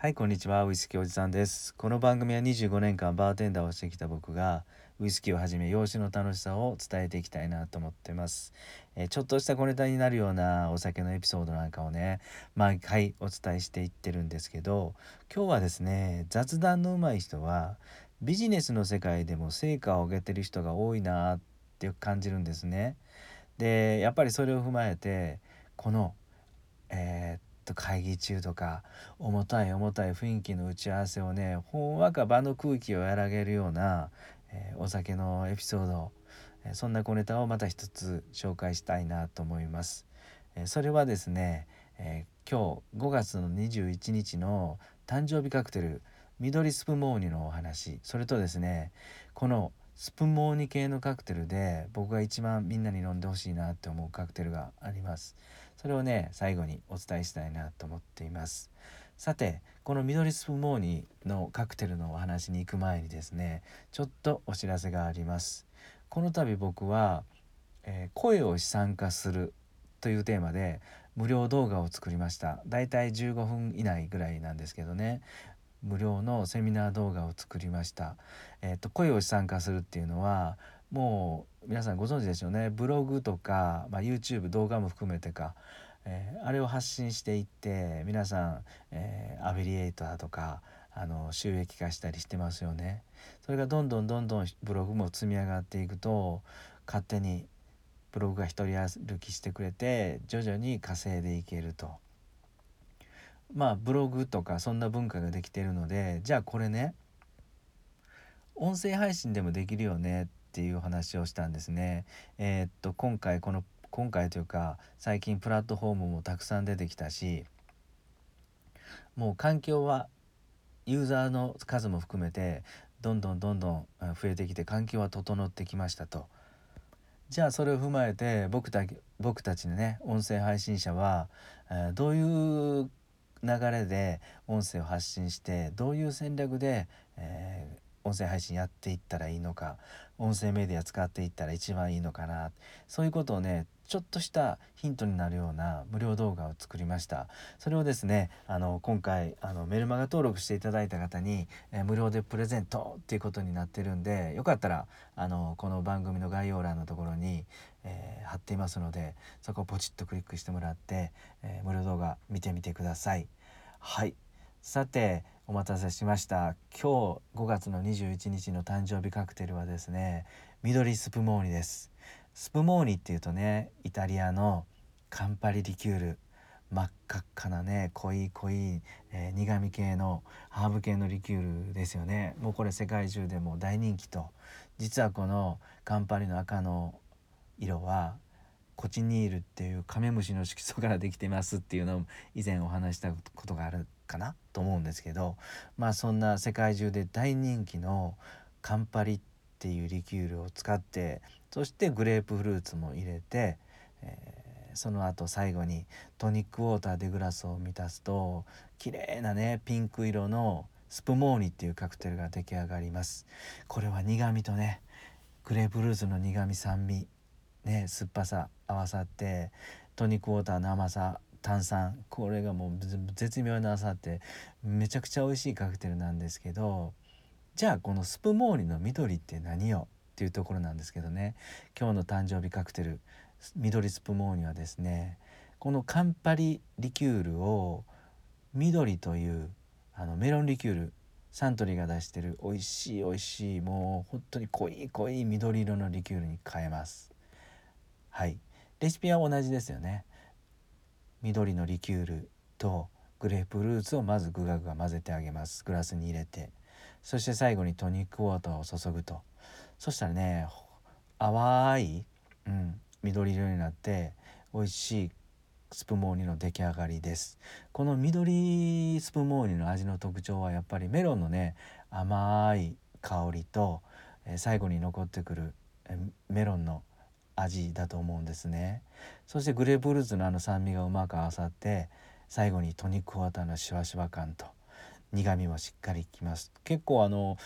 はい、こんにちは。ウイスキーおじさんです。この番組は25年間バーテンダーをしてきた僕が、ウイスキーをはじめ、養子の楽しさを伝えていきたいなと思ってます。えーちょっとした小ネタになるようなお酒のエピソードなんかをね、毎回お伝えしていってるんですけど、今日はですね、雑談の上手い人は、ビジネスの世界でも成果を上げてる人が多いなって感じるんですね。で、やっぱりそれを踏まえて、この、えーっと会議中とか重たい重たい雰囲気の打ち合わせをねほんわか場の空気を和らげるような、えーお酒のエピソード、えーそんな小ネタをまた一つ紹介したいなと思います。えーそれはですね、えー今日5月の21日の誕生日カクテル緑スプモーニのお話それとですねこのスプモーニ系のカクテルで僕が一番みんなに飲んでほしいなって思うカクテルがあります。それをね最後にお伝えしたいなと思っています。さてこの緑スプモーニのカクテルのお話に行く前にですねちょっとお知らせがあります。この度僕は、えー声を資産化するというテーマで無料動画を作りました。だいたい15分以内ぐらいなんですけどね無料のセミナー動画を作りました。えっと声を資産化するっていうのはもう皆さんご存知でしょうねブログとか、まあ、YouTube 動画も含めてか、えーあれを発信していって皆さん、えーアフィリエイターとかあの収益化したりしてますよね。それがどんどんどんどんブログも積み上がっていくと勝手にブログが一人歩きしてくれて徐々に稼いでいけると。まあブログとかそんな文化ができてるのでじゃあこれね音声配信でもできるよねっていう話をしたんですね。えーっと今回この今回というか最近プラットフォームもたくさん出てきたしもう環境はユーザーの数も含めてどんどんどんどん増えてきて環境は整ってきましたと。じゃあそれを踏まえて僕た僕たちのね音声配信者は、えーどういう流れで音声を発信してどういう戦略で、えー音声配信やっていったらいいのか音声メディア使っていったら一番いいのかな。そういうことをねちょっとしたヒントになるような無料動画を作りました。それをですねあの今回あのメルマガ登録していただいた方に、え無料でプレゼントっていうことになってるんでよかったらあのこの番組の概要欄のところに、えー貼っていますのでそこをポチッとクリックしてもらって、えー無料動画見てみてください。はい。さてお待たせしました。今日5月の21日の誕生日カクテルはですね緑スプモーニです。スプモーニっていうとねイタリアのカンパリリキュール。真っ赤っかなね濃い濃い、えー苦味系のハーブ系のリキュールですよね。もうこれ世界中でも大人気と。実はこのカンパリの赤の色はコチニールっていうカメムシの色素からできてますっていうのを以前お話したことがある。かなと思うんですけどまあそんな世界中で大人気のカンパリっていうリキュールを使ってそしてグレープフルーツも入れて、えーその後最後にトニックウォーターでグラスを満たすと綺麗なねピンク色のスプモーニっていうカクテルが出来上がります。これは苦味とねグレープフルーツの苦味酸味ね酸っぱさ合わさってトニックウォーターの甘さ炭酸。これがもう絶妙に合わさってめちゃくちゃ美味しいカクテルなんですけどじゃあこのスプモーニの緑って何よっていうところなんですけどね。今日の誕生日カクテル緑スプモーニはですねこのカンパリリキュールを緑というあのメロンリキュールサントリーが出してる美味しい美味しいもう本当に濃い濃い緑色のリキュールに変えます。はい。レシピは同じですよね。緑のリキュールとグレープフルーツをまずグガグガ混ぜてあげます。グラスに入れて。そして最後にトニックウォーターを注ぐと。そしたらね淡い、うん、緑色になって美味しいスプモーニの出来上がりです。この緑スプモーニの味の特徴はやっぱりメロンのね甘い香りと、え最後に残ってくる、メロンの味だと思うんですね。そしてグレープフルーツのあの酸味がうまく合わさって最後にトニックウォーターのシュワシュワ感と苦味もしっかりきます。結構あの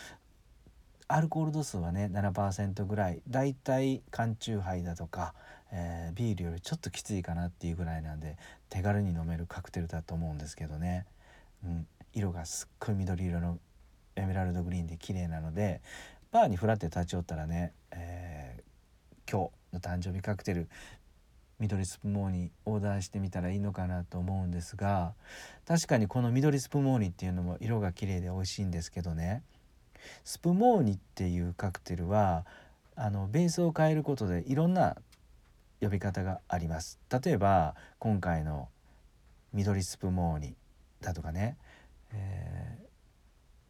アルコール度数はね7%ぐらいだいたい缶チューハイだとか、えービールよりちょっときついかなっていうぐらいなんで手軽に飲めるカクテルだと思うんですけどね、うん、色がすっごい緑色のエメラルドグリーンで綺麗なのでバーにフラって立ち寄ったらね、えー、今日の誕生日カクテル緑スプモーニオーダーしてみたらいいのかなと思うんですが確かにこの緑スプモーニっていうのも色が綺麗で美味しいんですけどね。スプモーニっていうカクテルはあのベースを変えることでいろんな呼び方があります。例えば今回の緑スプモーニだとかね、えー、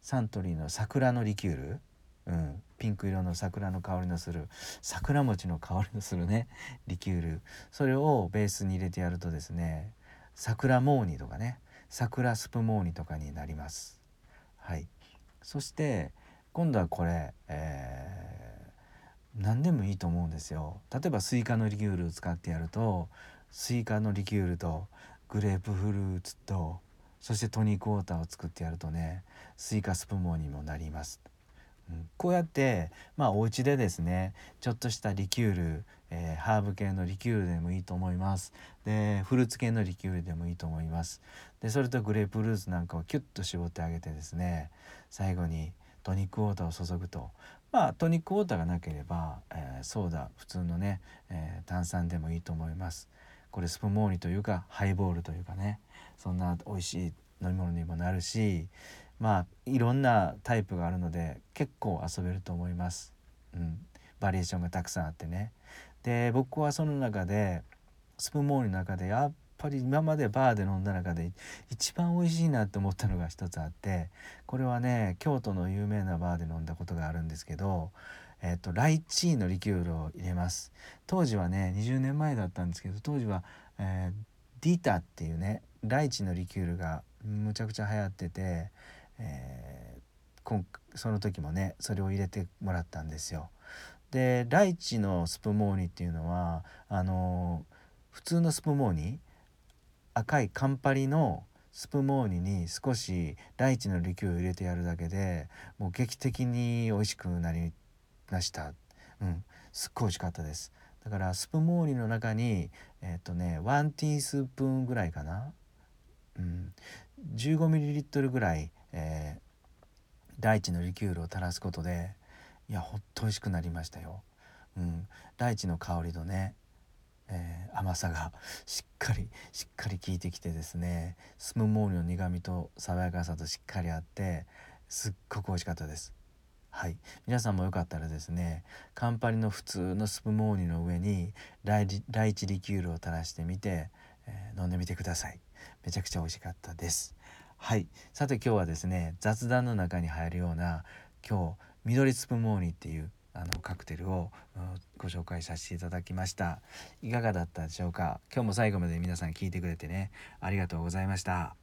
サントリーの桜のリキュール、うん、ピンク色の桜の香りのする桜餅の香りのするね。リキュール。それをベースに入れてやるとですね桜モーニとかね。桜スプモーニとかになります。はい、そして今度はこれ、えー、何でもいいと思うんですよ。例えばスイカのリキュールを使ってやるとスイカのリキュールとグレープフルーツとそしてトニックウォーターを作ってやるとねスイカスプモーニにもなります、こうやってまあお家でですねちょっとしたリキュール、えー、ハーブ系のリキュールでもいいと思います。でフルーツ系のリキュールでもいいと思います。でそれとグレープフルーツなんかをキュッと絞ってあげてですね最後にトニックウォーターを注ぐと。まあトニックウォーターがなければ、えー、ソーダ普通のね、えー、炭酸でもいいと思います。これスプモーニというかハイボールというかねそんな美味しい飲み物にもなるしまあいろんなタイプがあるので結構遊べると思います。うん、バリエーションがたくさんあってね。で僕はその中でスプーンモーニの中でやっぱり今までバーで飲んだ中で一番美味しいなって思ったのが一つあってこれはね京都の有名なバーで飲んだことがあるんですけどえっ、とライチーのリキュールを入れます当時はね20年前だったんですけど当時は、えー、ディタっていうねライチのリキュールがむちゃくちゃ流行ってて、えー、その時もねそれを入れてもらったんですよ。でライチのスプモーニっていうのはあのー、普通のスプモーニ赤いカンパリのスプモーニに少しライチのリキュールを入れてやるだけでもう劇的に美味しくなりました。うんすっごい美味しかったです。だからスプモーニの中にえっ、とね1ティースプーンぐらいかな。うん 15ml ぐらい、えー、大地のリキュールを垂らすことでいやほっと美味しくなりましたよ、うん、大地の香りとねえー、甘さがしっかりしっかり効いてきてですねスムモーニの苦みと爽やかさとしっかりあってすっごく美味しかったです。はい。皆さんもよかったらですねカンパニの普通のスプモーニの上にライライチリキュールを垂らしてみて、えー、飲んでみてください。めちゃくちゃ美味しかったです。はい。さて今日はですね雑談の中に入るような今日緑スプモーニっていうあのカクテルをご紹介させていただきました。いかがだったでしょうか？今日も最後まで皆さん聞いてくれてねありがとうございました。